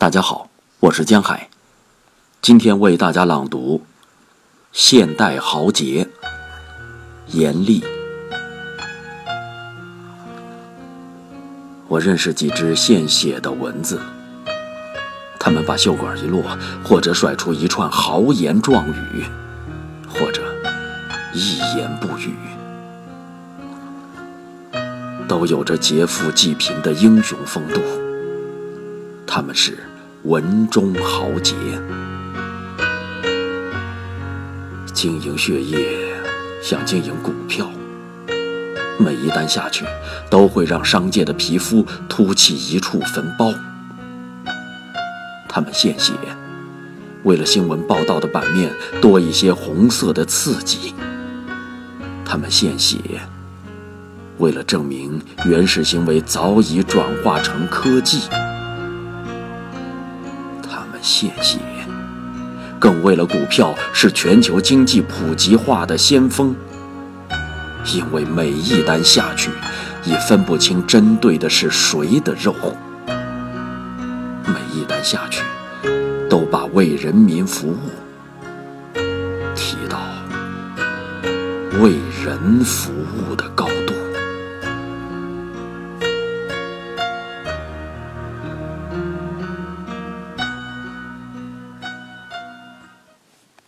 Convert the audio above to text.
大家好，我是江海，今天为大家朗读《现代豪杰》严厉。我认识几只献血的蚊子，他们把袖管一落，或者甩出一串豪言壮语，或者一言不语，都有着劫富济贫的英雄风度。他们是文中豪杰，经营血液像经营股票，每一单下去都会让商界的皮肤凸起一处坟包。他们献血，为了新闻报道的版面多一些红色的刺激；他们献血，为了证明原始行为早已转化成科技。献血，更为了股票是全球经济普及化的先锋。因为每一单下去，已分不清针对的是谁的肉；每一单下去，都把为人民服务提到为人服务的高